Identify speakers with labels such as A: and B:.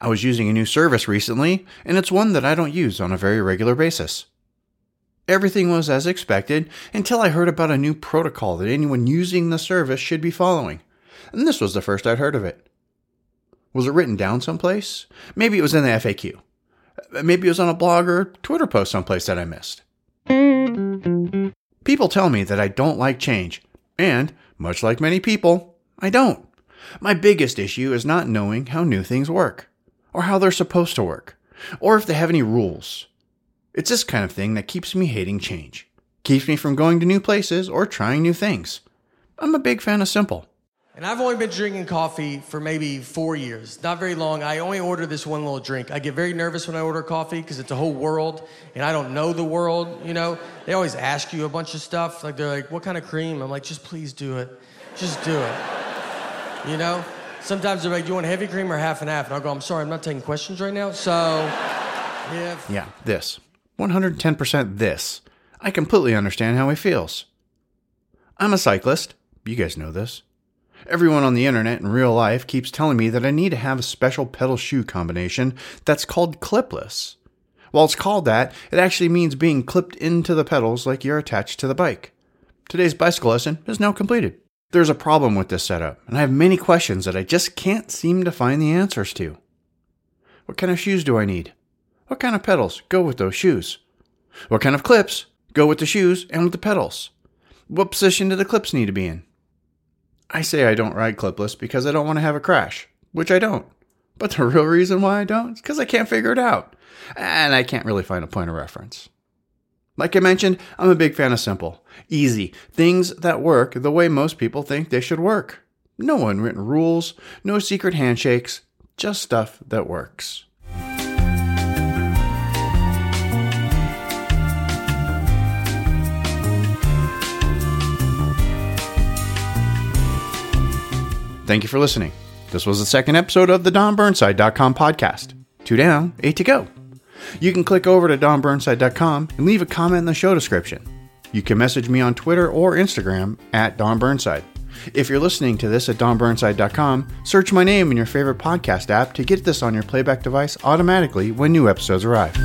A: I was using a new service recently, and it's one that I don't use on a very regular basis. Everything was as expected until I heard about a new protocol that anyone using the service should be following, and this was the first I'd heard of it. Was it written down someplace? Maybe it was in the FAQ. Maybe it was on a blog or Twitter post someplace that I missed. People tell me that I don't like change, and, much like many people, I don't. My biggest issue is not knowing how new things work or how they're supposed to work, or if they have any rules. It's this kind of thing that keeps me hating change, keeps me from going to new places or trying new things. I'm a big fan of simple.
B: And I've only been drinking coffee for maybe four years, not very long. I only order this one little drink. I get very nervous when I order coffee because it's a whole world and I don't know the world, you know? They always ask you a bunch of stuff. Like, they're like, what kind of cream? I'm like, just please do it. Just do it. You know? Sometimes they're like, do you want heavy cream or half and half? And I'll go, I'm sorry, I'm not taking questions right now. So, yeah.
A: Yeah, this. 110% this. I completely understand how he feels. I'm a cyclist. You guys know this. Everyone on the internet in real life keeps telling me that I need to have a special pedal shoe combination that's called clipless. While it's called that, it actually means being clipped into the pedals like you're attached to the bike. Today's bicycle lesson is now completed. There's a problem with this setup, and I have many questions that I just can't seem to find the answers to. What kind of shoes do I need? What kind of pedals go with those shoes? What kind of clips go with the shoes and with the pedals? What position do the clips need to be in? I say I don't ride clipless because I don't want to have a crash, which I don't. But the real reason why I don't is because I can't figure it out. And I can't really find a point of reference. Like I mentioned, I'm a big fan of simple, easy, things that work the way most people think they should work. No unwritten rules, no secret handshakes, just stuff that works. Thank you for listening. This was the second episode of the DonBurnside.com podcast. Two down, eight to go. You can click over to donburnside.com and leave a comment in the show description. You can message me on Twitter or Instagram at Don Burnside. If you're listening to this at donburnside.com, search my name in your favorite podcast app to get this on your playback device automatically when new episodes arrive.